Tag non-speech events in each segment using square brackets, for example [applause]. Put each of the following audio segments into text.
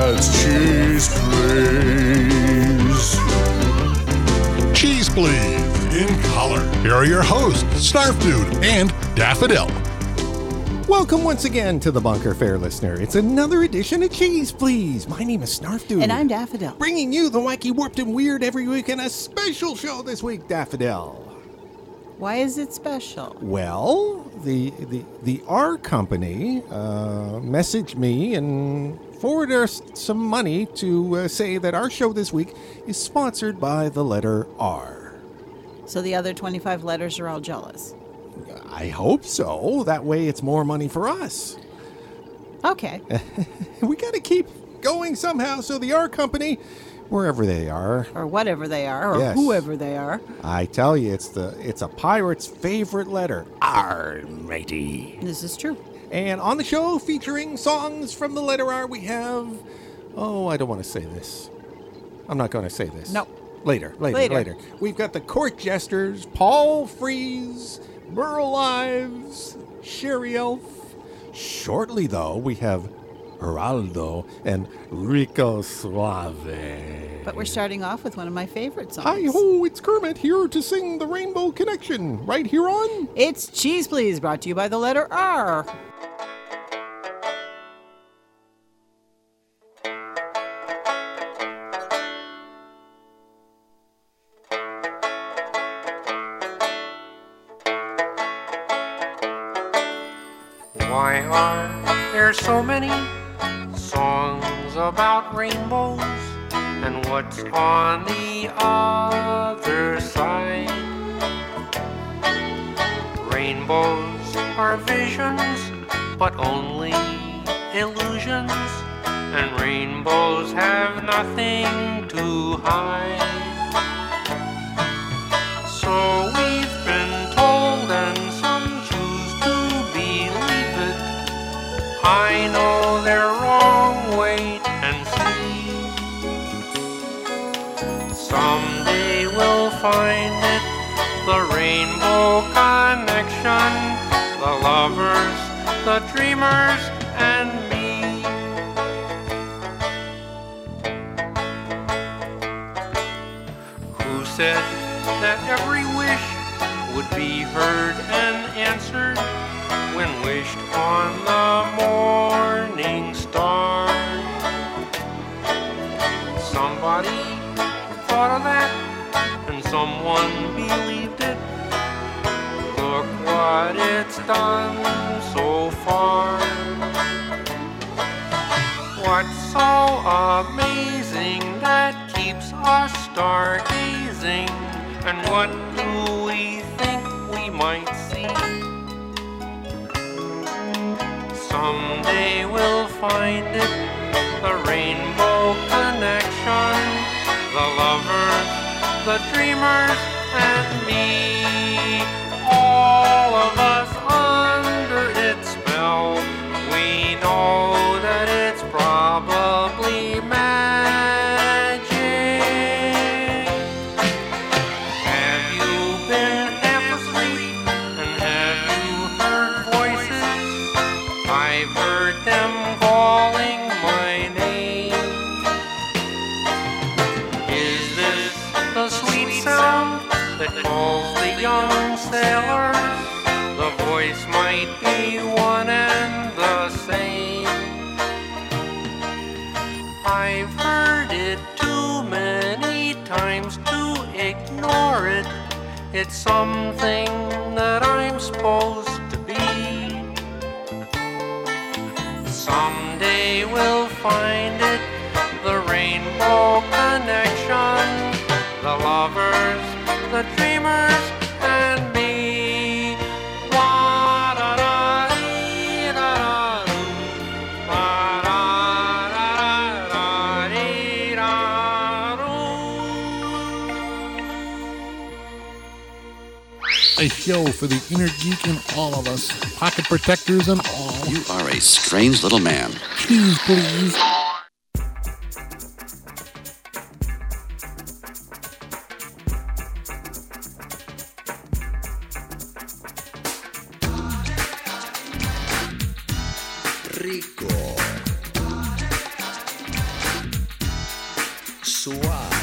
Yeah, it's Cheeze Pleeze. Cheeze Pleeze in color. Here are your hosts, Snarf Dude and Daffodil. Welcome once again to the Bunker Fair listener. It's another edition of Cheeze Pleeze. My name is Snarf Dude. And I'm Daffodil. Bringing you the wacky, warped, and weird every week and a special show this week, Daffodil. Why is it special? Well, the the the R company uh, messaged me and forwarded us some money to uh, say that our show this week is sponsored by the letter R. So the other 25 letters are all jealous. I hope so. That way, it's more money for us. Okay. [laughs] we got to keep going somehow. So the R company, wherever they are, or whatever they are, or Yes. whoever they are. I tell you, it's the it's a pirate's favorite letter, R, matey. This is true. And on the show, featuring songs from the letter R, we have. Oh, I don't want to say this. I'm not going to say this. No. Later, later, Later. later, We've got the Court Jesters, Paul Frees, Ives, Sherry Elf. Shortly, though, we have Geraldo and Rico Suave. But we're starting off with one of my favorite songs. Hi ho, it's Kermit here to sing the Rainbow Connection right here on. It's Cheeze Pleeze, brought to you by the letter R. on the other side? Rainbows are visions, but only illusions. And rainbows have nothing to hide. Connection, the lovers, the dreamers, and me. Who said that every wish would be heard and answered when wished on the morning star? Somebody thought of that and someone believed it. What it's done so far. What's so amazing that keeps us stargazing? And what do we think we might see? Someday we'll find it, the rainbow connection, the lovers, the dreamers, and me. All of us It's something that I'm supposed to be. Someday we'll find it, the rainbow connection, the lovers, the dreamers, show for the inner geek in all of us, pocket protectors and all. You are a strange little man. Cheese, please. rico, suave,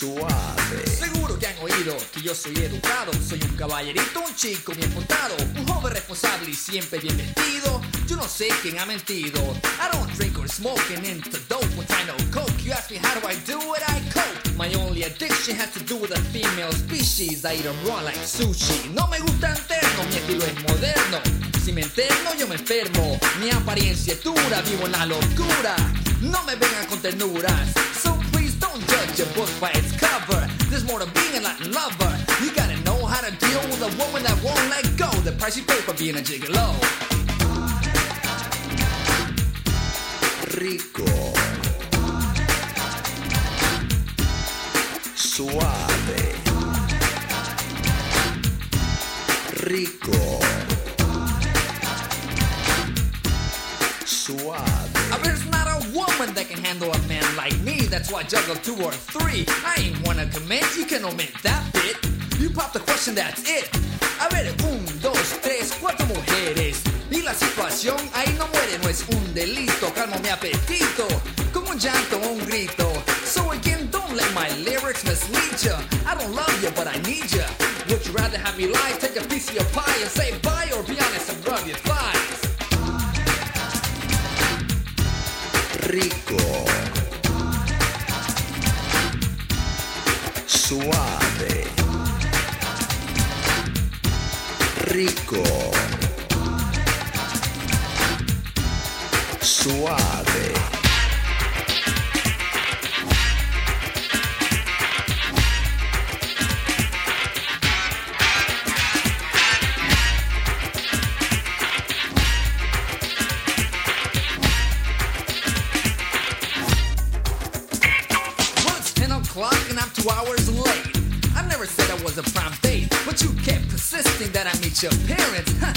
Seguro que han oído que yo soy educado, soy un caballerito, un chico bien portado, un joven responsable y siempre bien vestido. Yo no sé quién ha mentido. I don't drink or smoke and into dope when I know coke. You ask me how do I do it, I cope. My only addiction has to do with a female species. I eat 'em raw like sushi. No me gusta interno, mi estilo es moderno. Si me interno, yo me enfermo. Mi apariencia es dura, vivo en la locura. No me vengan con ternuras. So please don't judge a book by its cover. There's more to being a Latin lover. You gotta know how to deal with a woman that won't let go. The price you pay for being a gigolo. rico, suave, rico, suave. I bet it's not a woman that can handle a man like me. That's why I juggle two or three. I ain't wanna commit, you can omit that bit. You pop the question, that's it. A ver, un, dos, tres, cuatro mujeres. Y la situación ahí no muere, no es un delito. Calmo mi apetito, con un llanto o un grito. So again, don't let my lyrics mislead ya. I don't love you, but I need ya. Would you rather have me lie, take a piece of your pie and say bye, or be honest and rub your thighs? rico, suave, rico, suave. Your parents. Huh,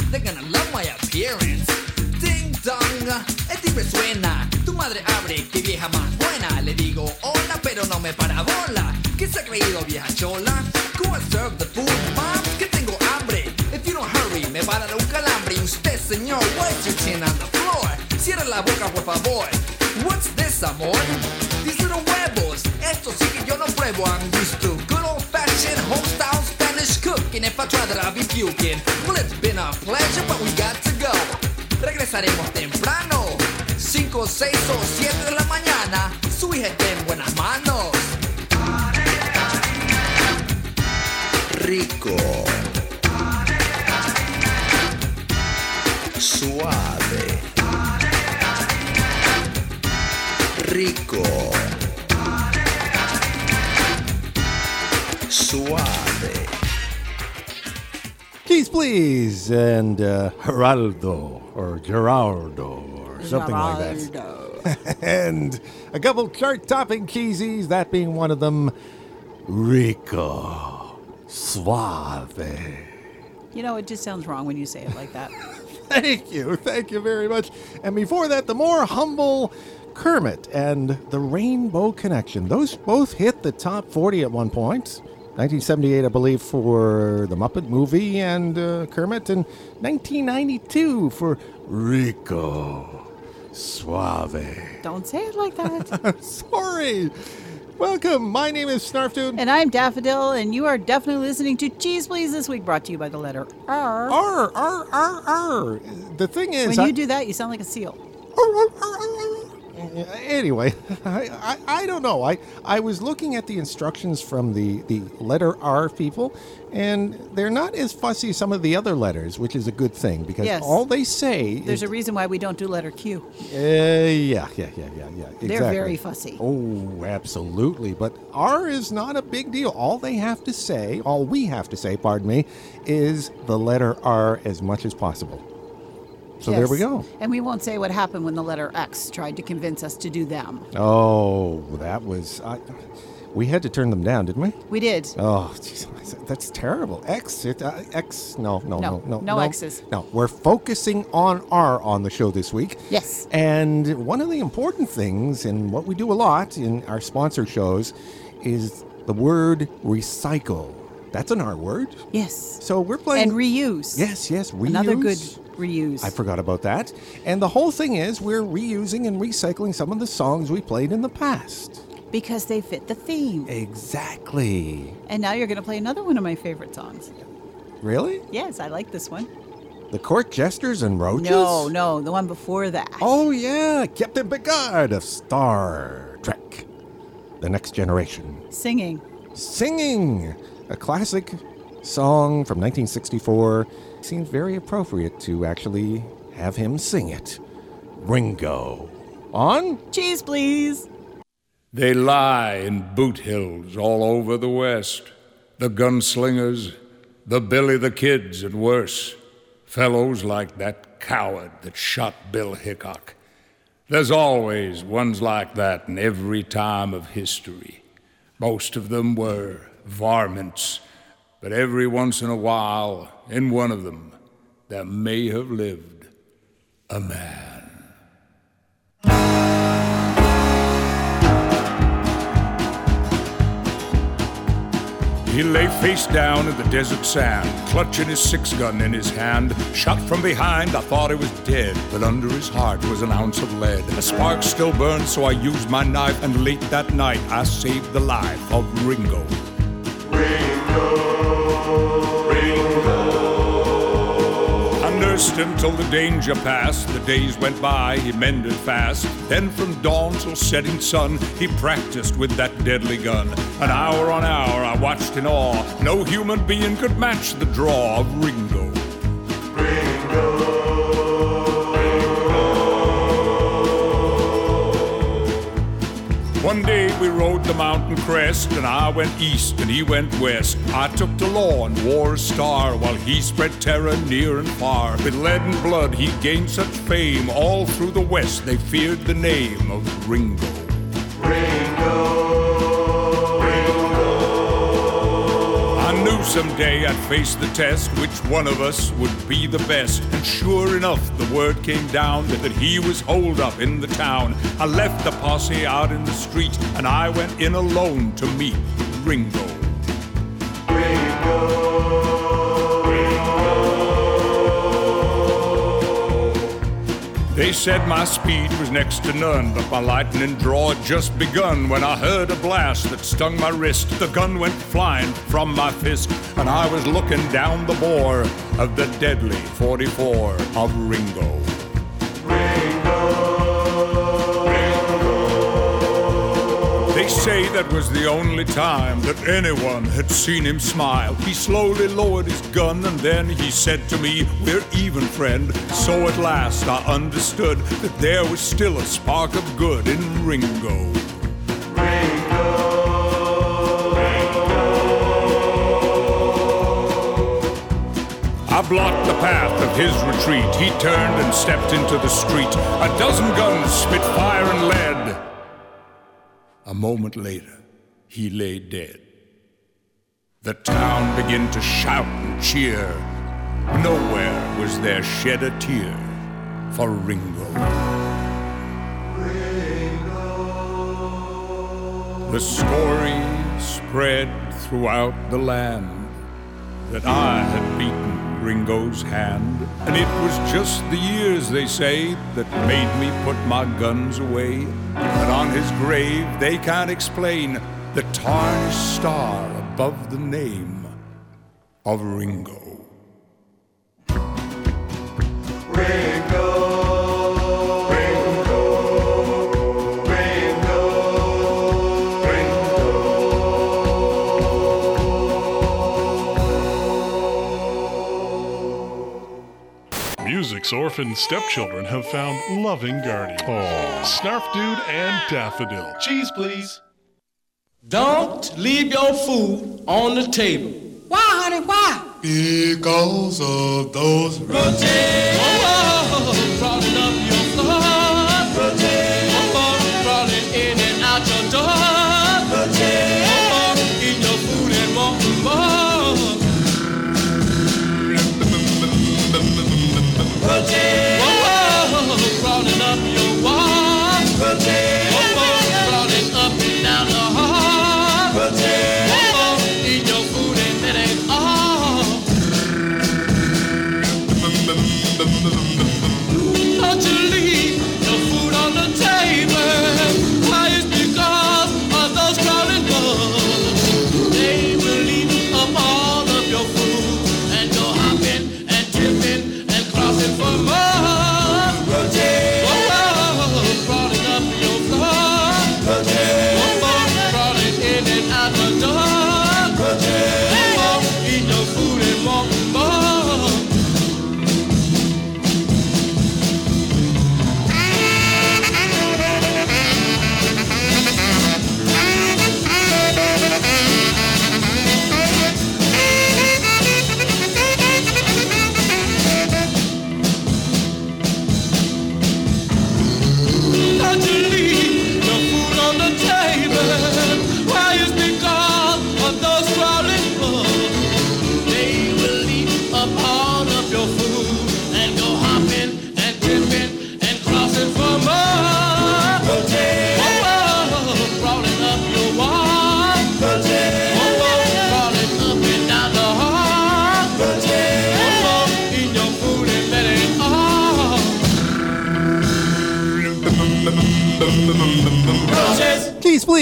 Well, it's been a pleasure, but we got to go. Regresaremos temprano, 5, 6 o 7 de la mañana. Su hija está en buenas manos. rico, suave, rico, suave. Keys, please, and uh, Geraldo or Gerardo or something like that. [laughs] and a couple chart-topping keysies, that being one of them, Rico Suave. You know, it just sounds wrong when you say it like that. [laughs] Thank you, thank you very much. And before that, the more humble Kermit and the Rainbow Connection. Those both hit the top 40 at one point. 1978, I believe, for the Muppet movie and uh, Kermit, and 1992 for Rico Suave. Don't say it like that. [laughs] Sorry. Welcome. My name is Snarfdude. and I'm Daffodil, and you are definitely listening to Cheeze Pleeze this week, brought to you by the letter R. R, R, R, R. The thing is, When I- you do that, you sound like a seal. [laughs] Anyway, [laughs] I, I, I don't know. I, I was looking at the instructions from the, the letter R people, and they're not as fussy as some of the other letters, which is a good thing because Yes. all they say There's is, a reason why we don't do letter Q. uh, yeah, yeah, yeah, yeah, yeah. Exactly. They're very fussy. Oh, absolutely. But R is not a big deal. All they have to say, all we have to say, pardon me, is the letter R as much as possible. So there we go. And we won't say what happened when the letter X tried to convince us to do them. Oh, that was. I, we had to turn them down, didn't we? We did. Oh, geez, that's terrible. X, it, uh, X, no, no, No, no, no, no X's. No, we're focusing on R on the show this week. Yes. And one of the important things, and what we do a lot in our sponsor shows, is the word recycle. That's an R word. Yes. So we're playing. And reuse. Yes, yes, reuse. Another good reuse. I forgot about that. And the whole thing is we're reusing and recycling some of the songs we played in the past. because they fit the theme. Exactly. And now you're going to play another one of my favorite songs. Really? Yes, I like this one. The court jesters and roaches? No, no, the one before that. Oh, yeah, Captain Picard of Star Trek. The Next Generation. Singing. Singing! A classic song from 1964. Seems very appropriate to actually have him sing it. Ringo. On? Cheese, please. They lie in boot hills all over the West. The gunslingers, the Billy the Kids, and worse. Fellows like that coward that shot Bill Hickok. There's always ones like that in every time of history. Most of them were varmints, but every once in a while, in one of them, there may have lived a man. He lay face down in the desert sand, clutching his six gun in his hand. Shot from behind, I thought he was dead, but under his heart was an ounce of lead. A spark still burned, so I used my knife, and late that night I saved the life of Ringo. Till the danger passed. The days went by, he mended fast. Then from dawn till setting sun, he practiced with that deadly gun. An hour on hour I watched in awe. No human being could match the draw of Ringo. One day we rode the mountain crest, and I went east and he went west. I took the law and wore a star, while he spread terror near and far. With lead and blood he gained such fame, all through the west they feared the name of Ringo. Knew someday I'd face the test, which one of us would be the best. And sure enough, the word came down that he was holed up in the town. I left the posse out in the street, and I went in alone to meet Ringo. They said my speed was next to none, but my lightning draw had just begun when I heard a blast that stung my wrist. The gun went flying from my fist, and I was looking down the bore of the deadly 44 of Ringo. Say that was the only time that anyone had seen him smile. He slowly lowered his gun and then he said to me, We're even, friend. So at last I understood that there was still a spark of good in Ringo. I blocked the path of his retreat. He turned and stepped into the street. A dozen guns spit fire and lead. A moment later, he lay dead. The town began to shout and cheer. Nowhere was there shed a tear for Ringo. The story spread throughout the land that I had beaten Ringo's hand. And it was just the years, they say, that made me put my guns away. But on his grave, they can't explain the tarnished star above the name of Ringo. Ringo. Music's orphan stepchildren have found loving guardians. Snarf Dude and Daffodil. Cheese, please. Don't leave your food on the table. Why, honey, why? Because of those Rotate.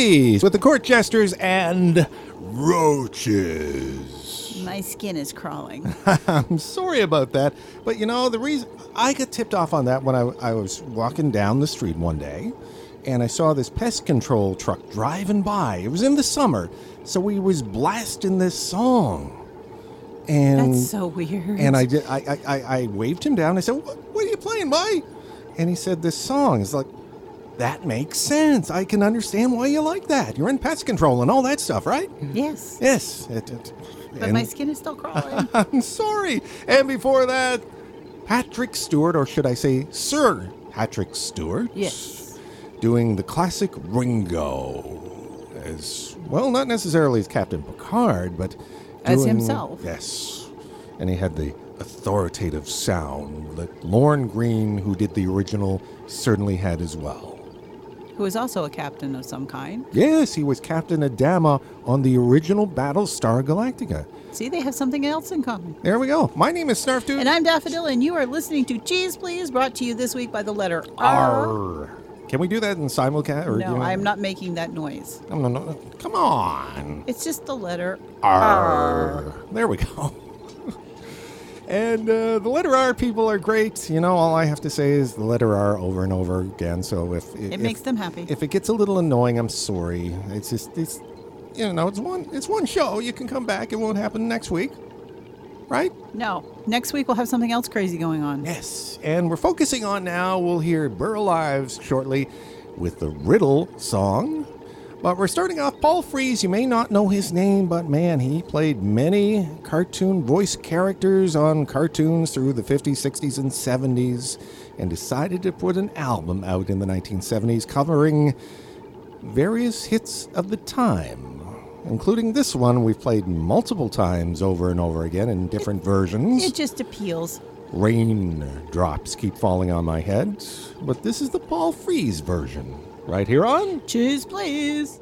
Please, with the court jesters and roaches. My skin is crawling. [laughs] I'm sorry about that, but you know, the reason I got tipped off on that when I, I was walking down the street one day and I saw this pest control truck driving by. It was in the summer, so he was blasting this song. And That's so weird. And I did. I, I, I, waved him down. I said, what, "What are you playing, boy?" And he said, "This song." It's like that makes sense. I can understand why you like that. You're in pest control and all that stuff, right? Yes. Yes. It, it, But and- my skin is still crawling. [laughs] I'm sorry. And before that, Patrick Stewart, or should I say Sir Patrick Stewart, yes. doing the classic Ringo as well, not necessarily as Captain Picard, but As himself. Yes, and he had the authoritative sound that Lorne Greene, who did the original, certainly had as well. Who is also a captain of some kind. Yes, he was Captain Adama on the original Battlestar Galactica. See, they have something else in common. There we go. My name is Snarf Dude. And I'm Daffodil, and you are listening to Cheeze Pleeze, brought to you this week by the letter R. R. Can we do that in simulcast? Or No, you- I'm not making that noise. No, no, no. Come on. It's just the letter R. There we go. And uh, the letter R people are great. You know, all I have to say is the letter R over and over again. So if It if, makes them happy. If it gets a little annoying, I'm sorry. It's just it's you know it's one it's one show. You can come back. It won't happen next week, right? No. Next week we'll have something else crazy going on. Yes. And we're focusing on now. We'll hear Burl Ives shortly with the Riddle song. But we're starting off Paul Frees. You may not know his name, but man, he played many cartoon voice characters on cartoons through the 50s, 60s, and 70s, and decided to put an album out in the 1970s covering various hits of the time, including this one we've played multiple times over and over again in different versions. It just appeals. Rain drops keep falling on my head, but this is the Paul Frees version. Right here on Cheeze Pleeze.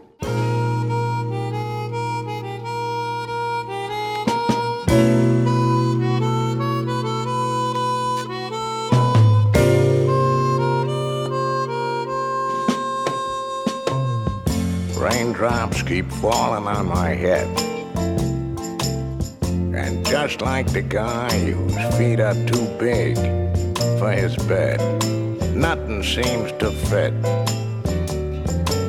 Raindrops keep falling on my head. And just like the guy whose feet are too big for his bed, nothing seems to fit.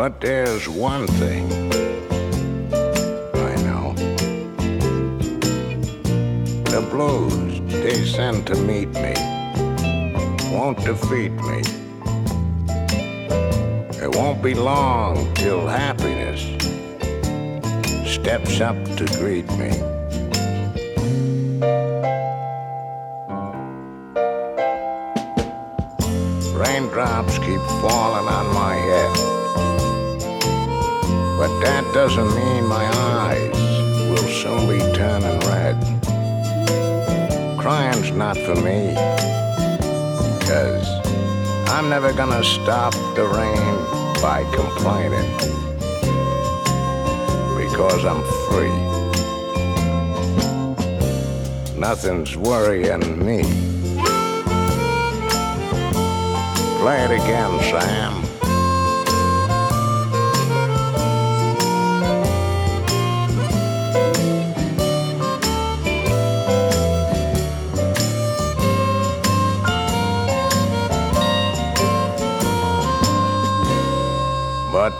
But there's one thing I know. The blues they send to meet me won't defeat me. It won't be long till happiness steps up to greet me. Raindrops keep falling on my head. But that doesn't mean my eyes will soon be turning red. Crying's not for me, cause I'm never gonna stop the rain by complaining. Because I'm free. Nothing's worrying me. Play it again, Sam.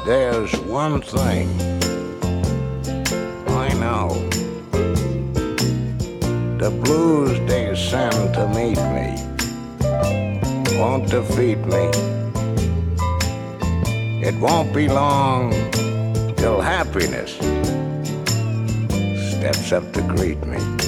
There's one thing I know. The blues they send to meet me won't defeat me. It won't be long till happiness steps up to greet me.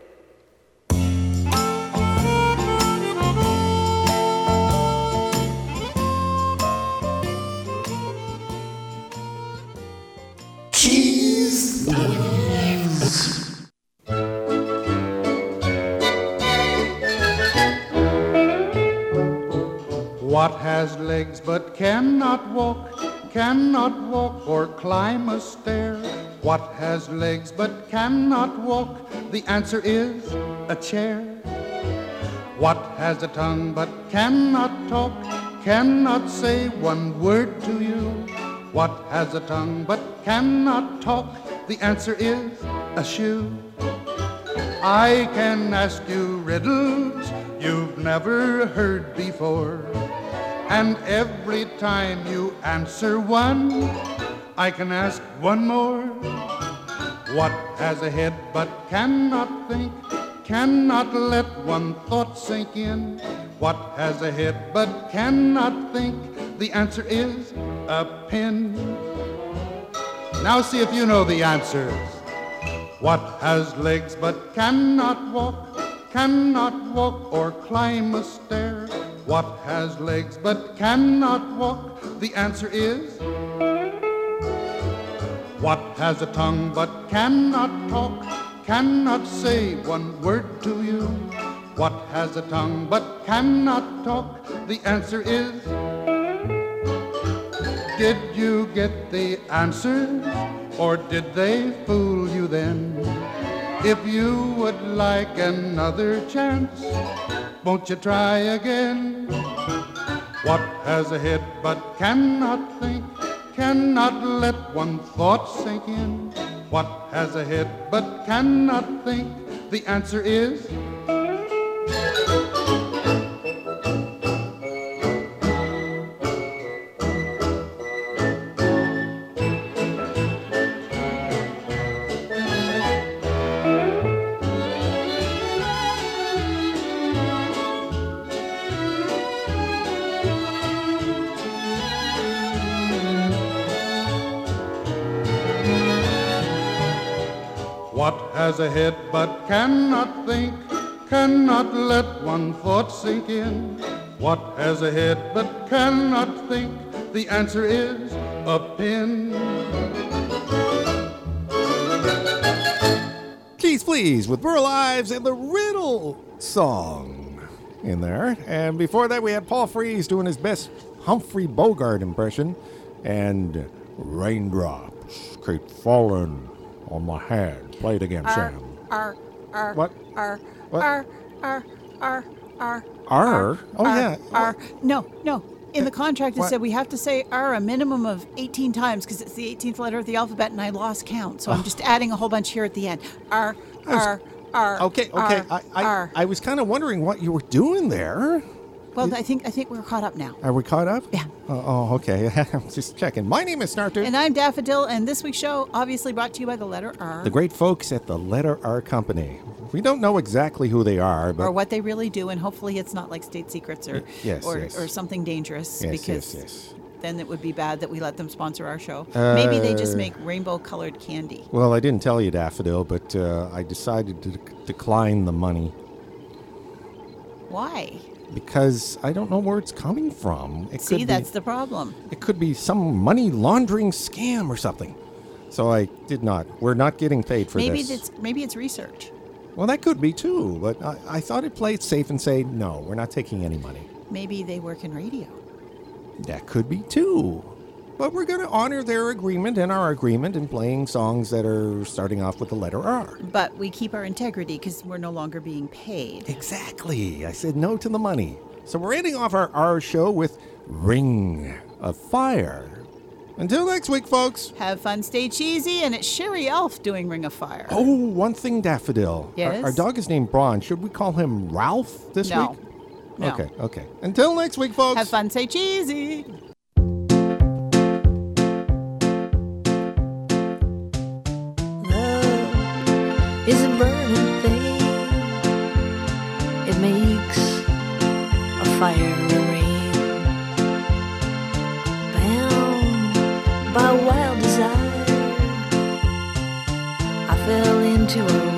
Cannot walk or climb a stair? What has legs but cannot walk? The answer is a chair. What has a tongue but cannot talk, cannot say one word to you? What has a tongue but cannot talk? The answer is a shoe. I can ask you riddles you've never heard before. And every time you answer one, I can ask one more. What has a head but cannot think, cannot let one thought sink in? What has a head but cannot think? The answer is a pin. Now see if you know the answers. What has legs but cannot walk, cannot walk or climb a stair? What has legs but cannot walk? The answer is. What has a tongue but cannot talk, cannot say one word to you? What has a tongue but cannot talk? The answer is. Did you get the answers? Or did they fool you then? If you would like another chance, won't you try again? What has a head but cannot think, cannot let one thought sink in? What has a head but cannot think? The answer is. What has a head but cannot think, cannot let one thought sink in? What has a head but cannot think? The answer is a pin. Cheeze Pleeze with Burl Ives and the Riddle song in there. And before that, we had Paul Frees doing his best Humphrey Bogart impression and Raindrops Keep Falling on My Head. Play it again, Sam. R, R, What? R, What? R, R, R, R. R? Oh, yeah. R. No, no. In the uh, contract, it What? said we have to say R a minimum of 18 times because it's the 18th letter of the alphabet and I lost count. So I'm ah. just adding a whole bunch here at the end. R, R, R. Okay, okay. R, I, I, R. I was kind of wondering what you were doing there. Well, I think I think we're caught up now. Are we caught up? Yeah. Oh, oh, okay. I'm [laughs] just checking. My name is Snarter. And I'm Daffodil, and this week's show obviously brought to you by the letter R. the great folks at the Letter R Company. We don't know exactly who they are, but or what they really do, and hopefully it's not like state secrets or yes, or, yes. or something dangerous Yes, because yes, yes. then it would be bad that we let them sponsor our show. Maybe they just Uh, make rainbow colored candy. well, I didn't tell you, Daffodil, but uh, I decided to dec- decline the money Why? because I don't know where it's coming from. It See, could that's the problem. it could be some money laundering scam or something. So I did not. We're not getting paid for maybe this. it's maybe it's research. Well, that could be too, but I, I thought it played safe and say no. We're not taking any money. Maybe they work in radio. That could be too. But we're going to honor their agreement and our agreement in playing songs that are starting off with the letter R. But we keep our integrity because we're no longer being paid. Exactly. I said no to the money. So we're ending off our R show with Ring of Fire. Until next week, folks. Have fun, stay cheesy, and it's Sherry Elf doing Ring of Fire. Oh, one thing, Daffodil. Our- Yes? Our, dog is named Braun. Should we call him Ralph this No. week? No. Okay, okay. Until next week, folks. Have fun, say cheesy. Is a burning thing. It makes a fire ring. Bound by wild desire, I fell into a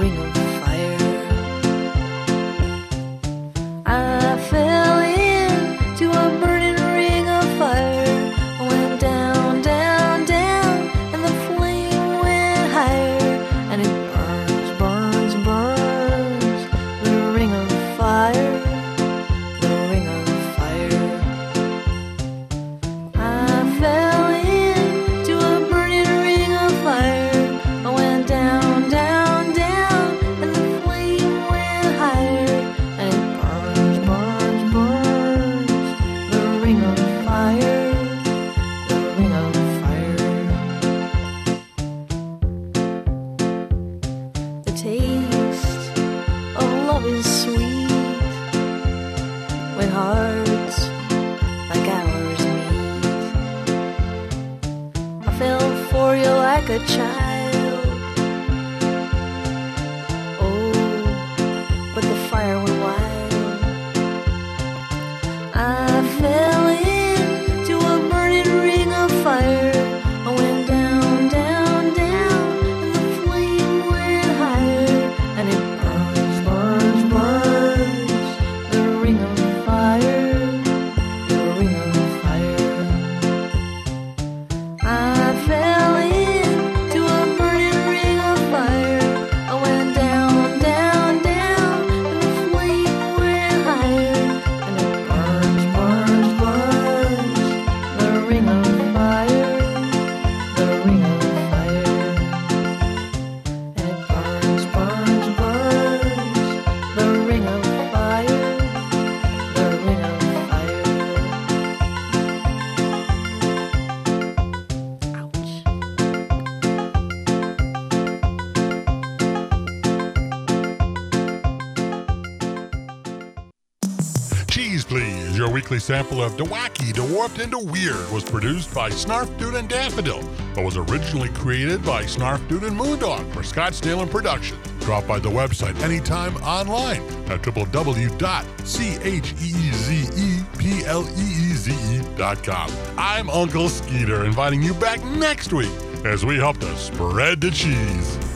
Sample of Dwacky, Dwarfed into Weird, was produced by Snarf Dude and Daffodil, but was originally created by Snarf Dude and Moondog for Scottsdale and Production. Drop by the website anytime online at www.cheezepleeze.com. I'm Uncle Skeeter, inviting you back next week as we help to spread the cheese.